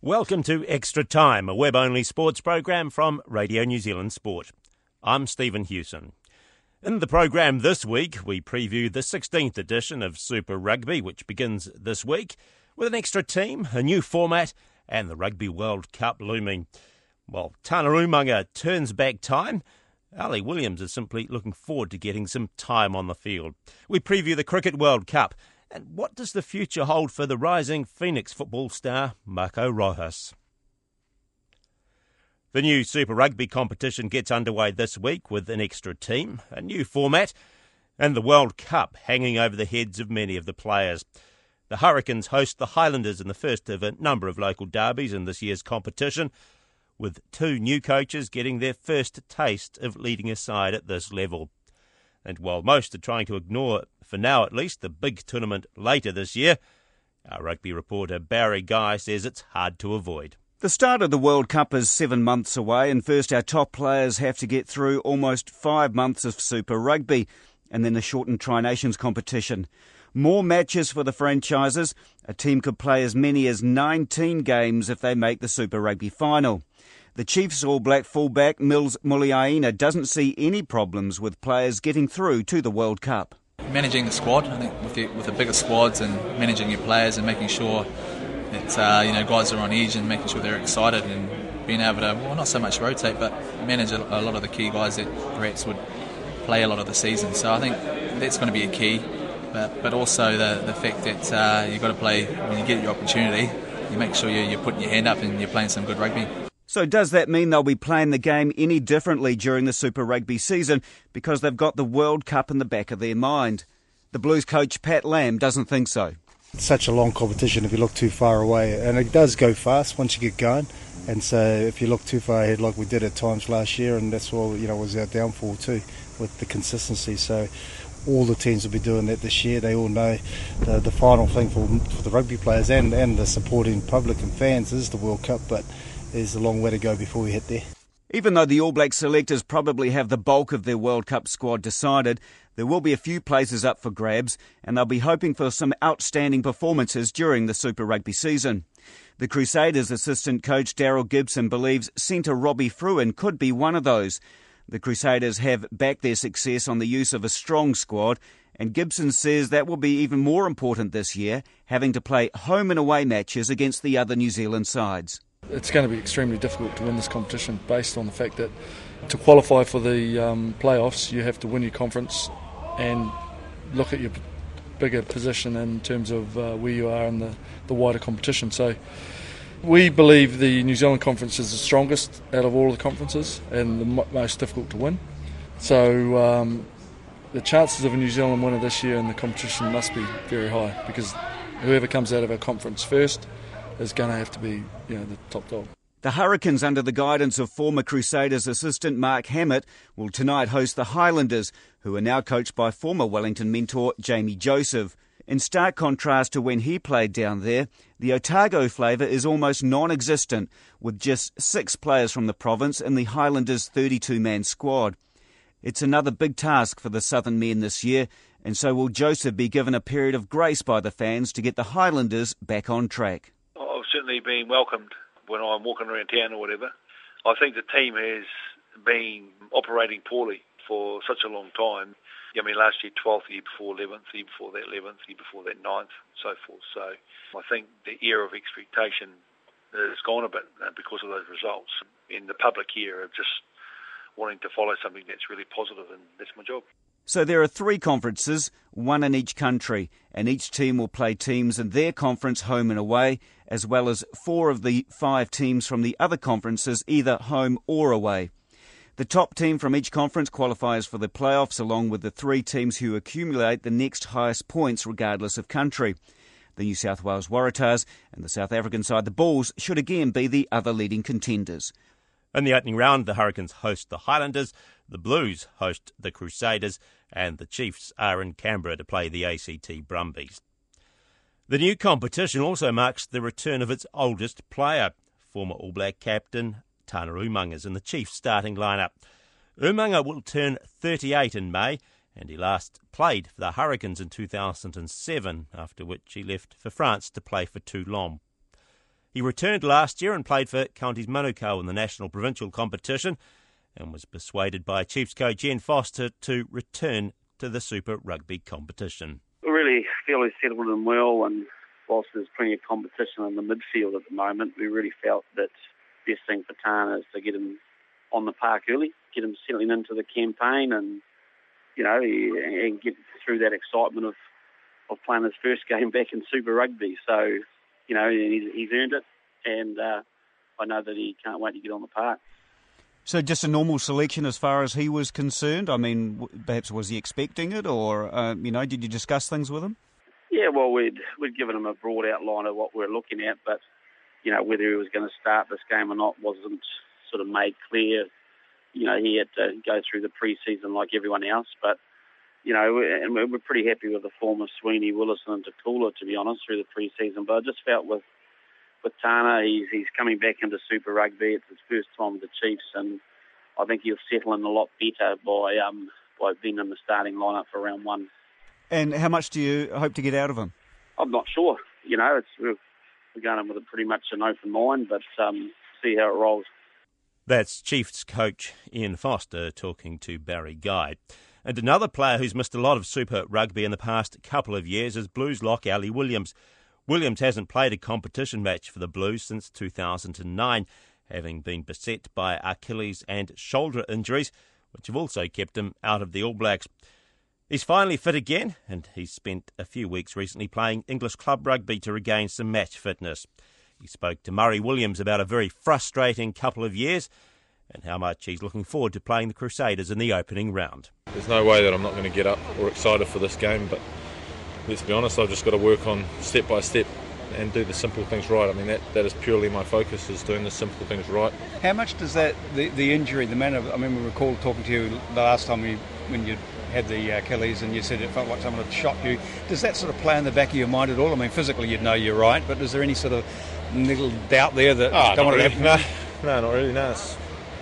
Welcome to Extra Time, a web only sports program from Radio New Zealand Sport. I'm Stephen Hewson. In the program this week, we preview the 16th edition of Super Rugby, which begins this week, with an extra team, a new format, and the Rugby World Cup looming. While Tana Umaga turns back time, Ali Williams is simply looking forward to getting some time on the field. We preview the Cricket World Cup, and what does the future hold for the rising Phoenix football star Marco Rojas? The new Super Rugby competition gets underway this week with an extra team, a new format, and the World Cup hanging over the heads of many of the players. The Hurricanes host the Highlanders in the first of a number of local derbies in this year's competition, with two new coaches getting their first taste of leading a side at this level. And while most are trying to ignore, for now at least, the big tournament later this year, our rugby reporter Barry Guy says it's hard to avoid. The start of the World Cup is seven months away, and first our top players have to get through almost five months of Super Rugby and then the shortened Tri Nations competition. More matches for the franchises. A team could play as many as 19 games if they make the Super Rugby final. The Chiefs All Black fullback Mils Muliaina doesn't see any problems with players getting through to the World Cup. Managing the squad, I think, with the, with the bigger squads and managing your players and making sure that uh, you know guys are on edge and making sure they're excited and being able to well not so much rotate but manage a, a lot of the key guys that perhaps would play a lot of the season. So I think that's going to be a key. But, but also the, the fact that uh, you've got to play when you get your opportunity, you make sure you're, you're putting your hand up and you're playing some good rugby. So does that mean they'll be playing the game any differently during the Super Rugby season because they've got the World Cup in the back of their mind? The Blues coach Pat Lam doesn't think so. It's such a long competition if you look too far away, and it does go fast once you get going. And so if you look too far ahead, like we did at times last year, and that's what you know was our downfall too, with the consistency. So all the teams will be doing that this year. They all know the, the final thing for, for the rugby players and, and the supporting public and fans is the World Cup, but there's a long way to go before we hit there. Even though the All Black selectors probably have the bulk of their World Cup squad decided, there will be a few places up for grabs, and they'll be hoping for some outstanding performances during the Super Rugby season. The Crusaders assistant coach Daryl Gibson believes centre Robbie Fruean could be one of those. The Crusaders have backed their success on the use of a strong squad, and Gibson says that will be even more important this year, having to play home and away matches against the other New Zealand sides. It's going to be extremely difficult to win this competition based on the fact that to qualify for the um, playoffs, you have to win your conference and look at your bigger position in terms of uh, where you are in the, the wider competition. So we believe the New Zealand conference is the strongest out of all the conferences and the most difficult to win. So um, the chances of a New Zealand winner this year in the competition must be very high because whoever comes out of our conference first is going to have to be you know, the top dog. The Hurricanes, under the guidance of former Crusaders assistant Mark Hammett, will tonight host the Highlanders, who are now coached by former Wellington mentor Jamie Joseph. In stark contrast to when he played down there, the Otago flavour is almost non existent, with just six players from the province in the Highlanders' 32 man squad. It's another big task for the Southern men this year, and so will Joseph be given a period of grace by the fans to get the Highlanders back on track certainly been welcomed when I'm walking around town or whatever. I think the team has been operating poorly for such a long time. I mean, last year 12th, year before 11th, year before that 11th, year before that 9th, so forth. So I think the era of expectation has gone a bit uh, because of those results. In the public here of just wanting to follow something that's really positive, and that's my job. So there are three conferences, one in each country, and each team will play teams in their conference home and away, as well as four of the five teams from the other conferences either home or away. The top team from each conference qualifies for the playoffs along with the three teams who accumulate the next highest points regardless of country. The New South Wales Waratahs and the South African side, the Bulls, should again be the other leading contenders. In the opening round, the Hurricanes host the Highlanders, the Blues host the Crusaders, and the Chiefs are in Canberra to play the ACT Brumbies. The new competition also marks the return of its oldest player, former All Black captain Tana Umaga, in the Chiefs starting lineup. Umaga will turn 38 in May, and he last played for the Hurricanes in 2007, after which he left for France to play for Toulon. He returned last year and played for Counties Manukau in the national provincial competition and was persuaded by Chiefs coach Ian Foster to return to the Super Rugby competition. We really he's settled in well, and whilst there's plenty of competition in the midfield at the moment, we really felt that best thing for Tana is to get him on the park early, get him settling into the campaign, and you know, and get through that excitement of of playing his first game back in Super Rugby. So, you know, he's, he's earned it, and uh, I know that he can't wait to get on the park. So, just a normal selection as far as he was concerned. I mean, perhaps was he expecting it, or uh, you know, did you discuss things with him? Yeah, well, we'd we'd given him a broad outline of what we're looking at, but you know, whether he was going to start this game or not wasn't sort of made clear. You know, he had to go through the pre-season like everyone else, but you know, and we're pretty happy with the form of Sweeney, Willison, and Takula, to be honest, through the pre-season. But I just felt with with Tana, he's he's coming back into Super Rugby. It's his first time with the Chiefs, and I think he'll settle in a lot better by um by being in the starting lineup for round one. And how much do you hope to get out of him? I'm not sure. You know, it's we're, we're going in with a pretty much an open mind, but um, see how it rolls. That's Chiefs coach Ian Foster talking to Barry Guy. And another player who's missed a lot of Super Rugby in the past couple of years is Blues lock Ali Williams. Williams hasn't played a competition match for the Blues since 2009, having been beset by Achilles and shoulder injuries, which have also kept him out of the All Blacks. He's finally fit again, and he's spent a few weeks recently playing English club rugby to regain some match fitness. He spoke to Murray Williams about a very frustrating couple of years and how much he's looking forward to playing the Crusaders in the opening round. There's no way that I'm not going to get up or excited for this game, but let's be honest, I've just got to work on step by step and do the simple things right. I mean, that, that is purely my focus, is doing the simple things right. How much does that, the, the injury, the manner, I mean, we recall talking to you the last time we, when you had the uh, Achilles and you said it felt like someone had shot you. Does that sort of play in the back of your mind at all? I mean, physically you'd know you're right, but is there any sort of little doubt there that oh, don't want really. to happen? No, no, not really, no. It's,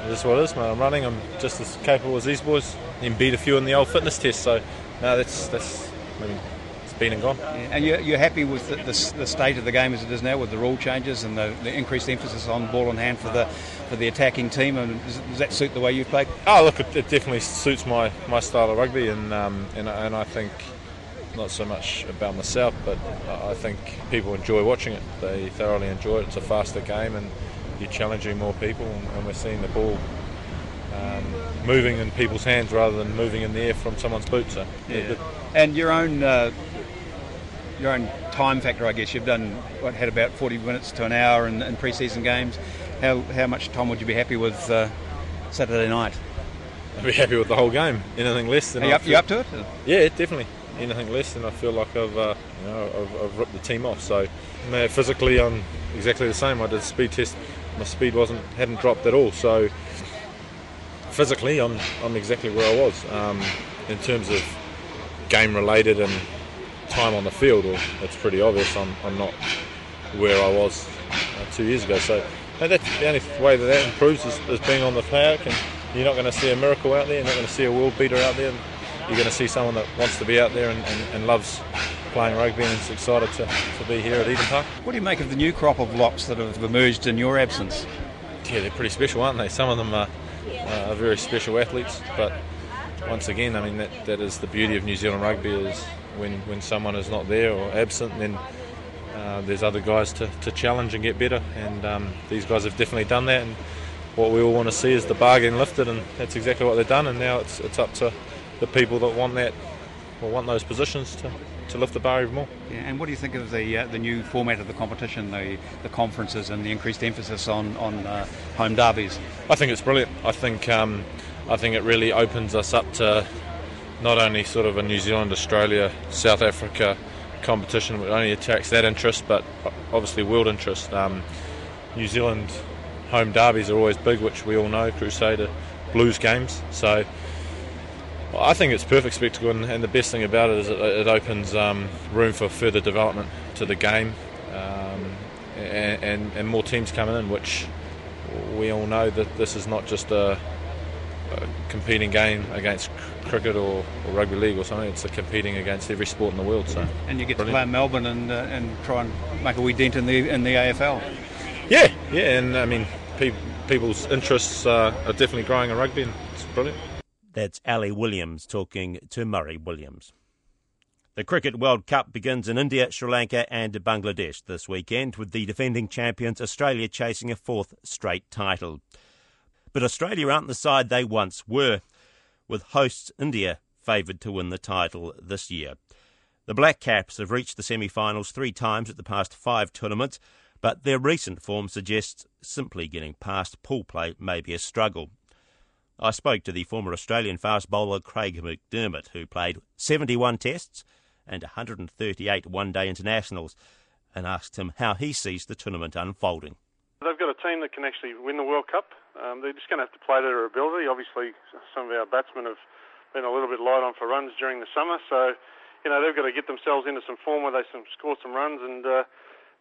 just what it is, man. I'm running. I'm just as capable as these boys. And beat a few in the old fitness test. So, no, that's that's. I mean, been and gone. And you're, you're happy with the, the, the, state of the game as it is now, with the rule changes and the, the increased emphasis on ball in hand for the for the attacking team. And does, does that suit the way you play? Oh, look, it, it, definitely suits my, my style of rugby, and um, and and I think not so much about myself, but I think people enjoy watching it. They thoroughly enjoy it. It's a faster game, and you're challenging more people, and we're seeing the ball um, moving in people's hands rather than moving in the air from someone's boot. So, yeah. And your own uh, your own time factor, I guess. You've done what had about 40 minutes to an hour in, in pre-season games. How how much time would you be happy with uh, Saturday night? I'd be happy with the whole game. Anything less than Are you, up, you up to it? Yeah, definitely. Anything less than I feel like I've uh, you know I've, I've, ripped the team off. So physically, I'm exactly the same. I did a speed test my speed wasn't hadn't dropped at all. So physically, I'm I'm exactly where I was um, in terms of game related and time on the field. Well, it's pretty obvious I'm, I'm not where I was uh, two years ago. So that's the only way that that improves is, is being on the park, and you're not going to see a miracle out there. You're not going to see a world beater out there. You're going to see someone that wants to be out there and, and, and loves playing rugby and is excited to, to be here at Eden Park. What do you make of the new crop of locks that have emerged in your absence? Yeah, they're pretty special, aren't they? Some of them are, are very special athletes, but once again, I mean, that, that is the beauty of New Zealand rugby is when, when someone is not there or absent, then uh, there's other guys to, to challenge and get better, and um, these guys have definitely done that. And what we all want to see is the bar getting lifted, and that's exactly what they've done. And now it's, it's up to the people that want that or want those positions to, to lift the bar even more. Yeah, and what do you think of the uh, the new format of the competition, the the conferences, and the increased emphasis on on uh, home derbies? I think it's brilliant. I think um, I think it really opens us up to not only sort of a New Zealand, Australia, South Africa, competition which only attacks that interest, but obviously world interest. Um, New Zealand home derbies are always big, which we all know, Crusader Blues games. So well, I think it's perfect spectacle, and, and, the best thing about it is it, it opens um, room for further development to the game, um, and, and, and, more teams coming in, which we all know that this is not just a, a competing game against cricket or, or, rugby league or something. It's a competing against every sport in the world. So and you get brilliant. to play in Melbourne and uh, and try and make a wee dent in the in the AFL. Yeah, yeah, and I mean pe- people's interests uh, are definitely growing in rugby, and it's brilliant. That's Ali Williams talking to Murray Williams. The Cricket World Cup begins in India, Sri Lanka, and Bangladesh this weekend, with the defending champions Australia chasing a fourth straight title. But Australia aren't the side they once were, with hosts India favoured to win the title this year. The Black Caps have reached the semi finals three times at the past five tournaments, but their recent form suggests simply getting past pool play may be a struggle. I spoke to the former Australian fast bowler Craig McDermott, who played 71 tests and 138 one day internationals, and asked him how he sees the tournament unfolding. They've got a team that can actually win the World Cup. Um, they're just going to have to play to their ability. Obviously, some of our batsmen have been a little bit light on for runs during the summer, so you know they've got to get themselves into some form where they can score some runs and. Uh,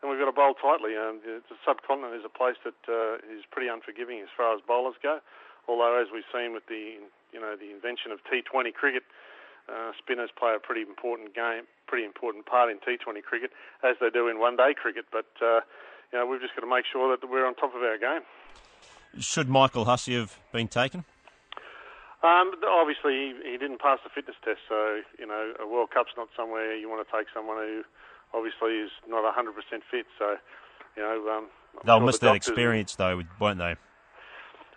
and we've got to bowl tightly. Um, the subcontinent is a place that uh, is pretty unforgiving as far as bowlers go. Although, as we've seen with the you know the invention of T20 cricket, uh, spinners play a pretty important game, pretty important part in T20 cricket, as they do in one-day cricket. But uh, you know we've just got to make sure that we're on top of our game. Should Michael Hussey have been taken? Um, obviously, he, he didn't pass the fitness test, so you know a World Cup's not somewhere you want to take someone who obviously is not 100% fit. So, you know, um, they'll miss the that experience though, won't they?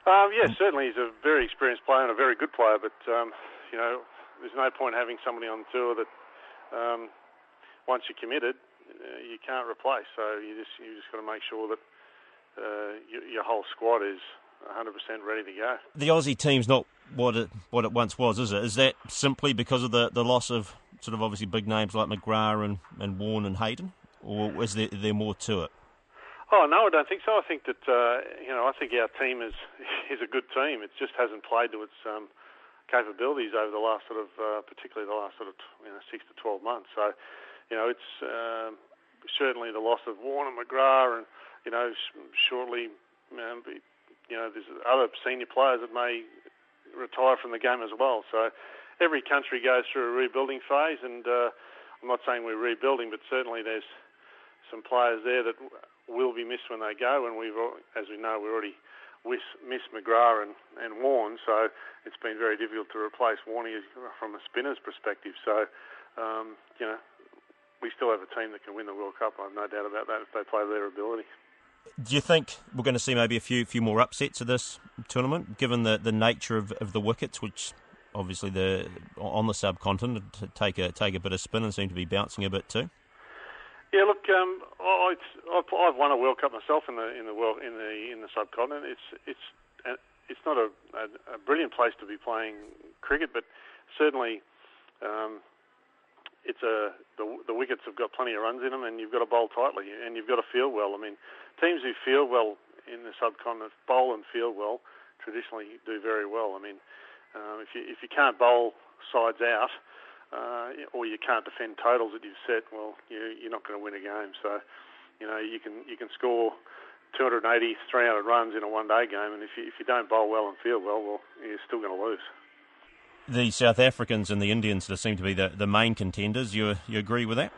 Um, yeah, certainly he's a very experienced player and a very good player, but um, you know, there's no point having somebody on tour that um, once you're committed, uh, you can't replace. So you just you just got to make sure that uh, your, your whole squad is 100% ready to go. The Aussie team's not what it what it once was, is it? Is that simply because of the, the loss of sort of obviously big names like McGrath and, and Warne and Hayden, or is there, there more to it? Oh no, I don't think so. I think that uh, you know, I think our team is is a good team. It just hasn't played to its um, capabilities over the last sort of, uh, particularly the last sort of you know six to twelve months. So, you know, it's um, certainly the loss of Warner McGrath, and you know, shortly, um, you know, there's other senior players that may retire from the game as well. So, every country goes through a rebuilding phase, and uh, I'm not saying we're rebuilding, but certainly there's some players there that will be missed when they go, and we've, as we know, we already miss McGrath and, and Warne, so it's been very difficult to replace Warne from a spinner's perspective. So, um, you know, we still have a team that can win the World Cup. I have no doubt about that if they play their ability. Do you think we're going to see maybe a few few more upsets of this tournament, given the, the nature of, of the wickets, which obviously the on the subcontinent take a take a bit of spin and seem to be bouncing a bit too. Yeah, look, um, I, I've won a World Cup myself in the in the world in the in the subcontinent. It's it's uh, it's not a, a, a brilliant place to be playing cricket, but certainly um, it's a the, the wickets have got plenty of runs in them, and you've got to bowl tightly, and you've got to feel well. I mean, teams who feel well in the subcontinent, bowl and feel well, traditionally do very well. I mean, um, if you if you can't bowl sides out, uh, or you can't defend totals that you've set, well, you, you're not going to win a game. So, you know, you can you can score 280, 300 runs in a one-day game, and if you if you don't bowl well and feel well, well, you're still going to lose. The South Africans and the Indians that seem to be the, the main contenders. You you agree with that?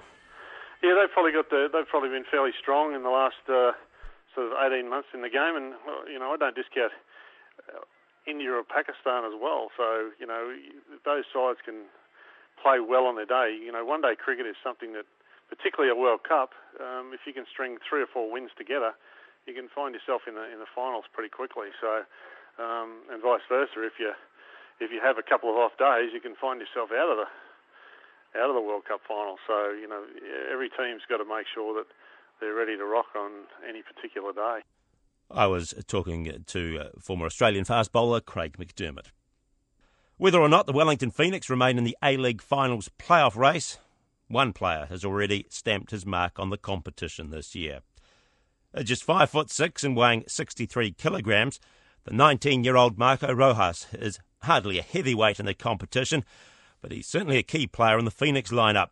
Yeah, they've probably got the they've probably been fairly strong in the last uh, sort of 18 months in the game, and you know I don't discount India or Pakistan as well. So you know those sides can play well on their day. You know, one day cricket is something that, particularly a World Cup, um, if you can string three or four wins together, you can find yourself in the in the finals pretty quickly. So, um, and vice versa, if you if you have a couple of off days, you can find yourself out of the out of the World Cup final. So, you know, every team's got to make sure that they're ready to rock on any particular day. I was talking to uh, former Australian fast bowler Craig McDermott. Whether or not the Wellington Phoenix remain in the A League finals playoff race, One player has already stamped his mark on the competition this year. At just five foot six and weighing 63 kilograms, the 19 year old Marco Rojas is hardly a heavyweight in the competition, but he's certainly a key player in the Phoenix lineup.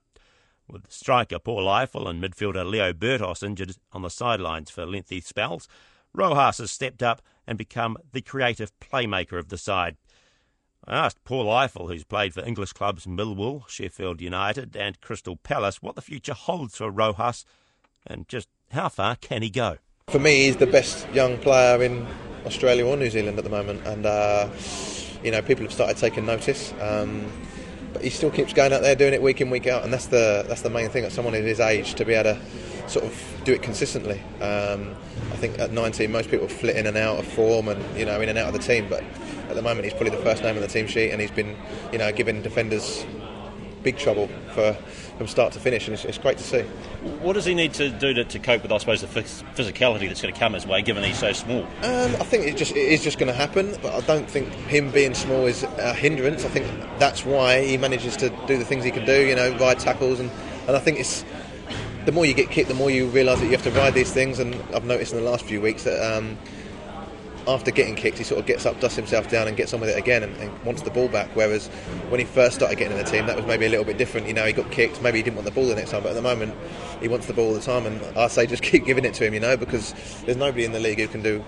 With striker Paul Ifill and midfielder Leo Bertos injured on the sidelines for lengthy spells, Rojas has stepped up and become the creative playmaker of the side. I asked Paul Ifill, who's played for English clubs Millwall, Sheffield United, and Crystal Palace, what the future holds for Rojas and just how far can he go? For me, he's the best young player in Australia or New Zealand at the moment, and uh, you know people have started taking notice. Um, but he still keeps going out there doing it week in week out, and that's the that's the main thing. At someone of his age to be able to sort of do it consistently. Um, I think at 19, most people flit in and out of form, and you know in and out of the team. But at the moment, he's probably the first name on the team sheet, and he's been you know giving defenders big trouble for from start to finish, and it's, it's, great to see. What does he need to do to, to cope with, I suppose, the physicality that's going to come his way, given he's so small? Um, I think it just it is just going to happen, but I don't think him being small is a hindrance. I think that's why he manages to do the things he can do, you know, ride tackles, and, and I think it's the more you get kicked, the more you realise that you have to ride these things. And I've noticed in the last few weeks that. Um, after getting kicked, he sort of gets up, dusts himself down, and gets on with it again, and, and, wants the ball back. Whereas when he first started getting in the team, that was maybe a little bit different. You know, he got kicked, maybe he didn't want the ball the next time, but at the moment, he wants the ball all the time. And I say just keep giving it to him, you know, because there's nobody in the league who can do,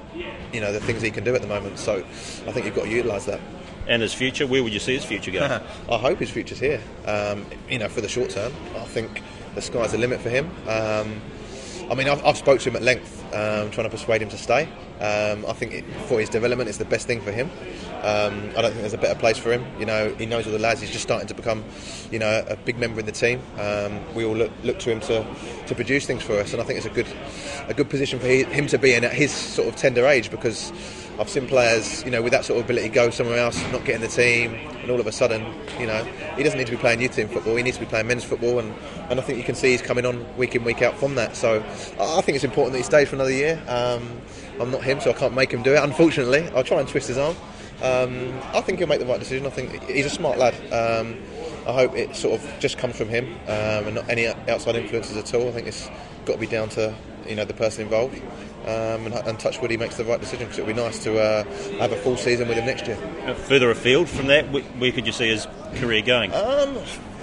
you know, the things he can do at the moment. So I think you've got to utilise that. And his future, where would you see his future go? I hope his future's here. Um, you know, for the short term, I think the sky's the limit for him. Um, I mean, I've, I've spoke to him at length, um, trying to persuade him to stay. Um, I think it, for his development, it's the best thing for him. Um, I don't think there's a better place for him. You know, he knows all the lads. He's just starting to become, you know, a big member in the team. Um, we all look, look to him to, to produce things for us, and I think it's a good a good position for him to be in at his sort of tender age because I've seen players, you know, with that sort of ability go somewhere else, not get in the team, and all of a sudden, you know, he doesn't need to be playing youth team football. He needs to be playing men's football, and, and I think you can see he's coming on week in week out from that. So I think it's important that he stays for another year. Um, I'm not him, so I can't make him do it. Unfortunately, I'll try and twist his arm. Um, I think he'll make the right decision. I think he's a smart lad. Um, I hope it sort of just comes from him um, and not any outside influences at all. I think it's got to be down to you know the person involved. Um, and, and touch wood, he makes the right decision because it would be nice to uh, have a full season with him next year. Uh, further afield from that, where could you see his career going? Um,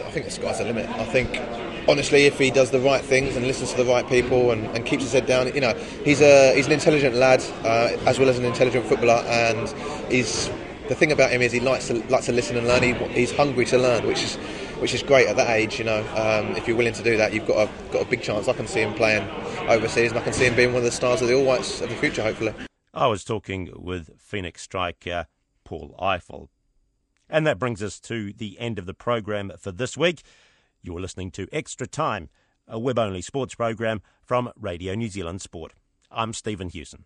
I think the sky's the limit. I think, honestly, if he does the right things and listens to the right people and, and keeps his head down, you know, he's a he's an intelligent lad uh, as well as an intelligent footballer, and he's the thing about him is he likes to likes to listen and learn. He, he's hungry to learn, which is which is great at that age. You know, um, if you're willing to do that, you've got a got a big chance. I can see him playing overseas, and I can see him being one of the stars of the All Whites of the future. Hopefully, I was talking with Phoenix striker Paul Ifill, and that brings us to the end of the program for this week. You're listening to Extra Time, a web-only sports program from Radio New Zealand Sport. I'm Stephen Hewson.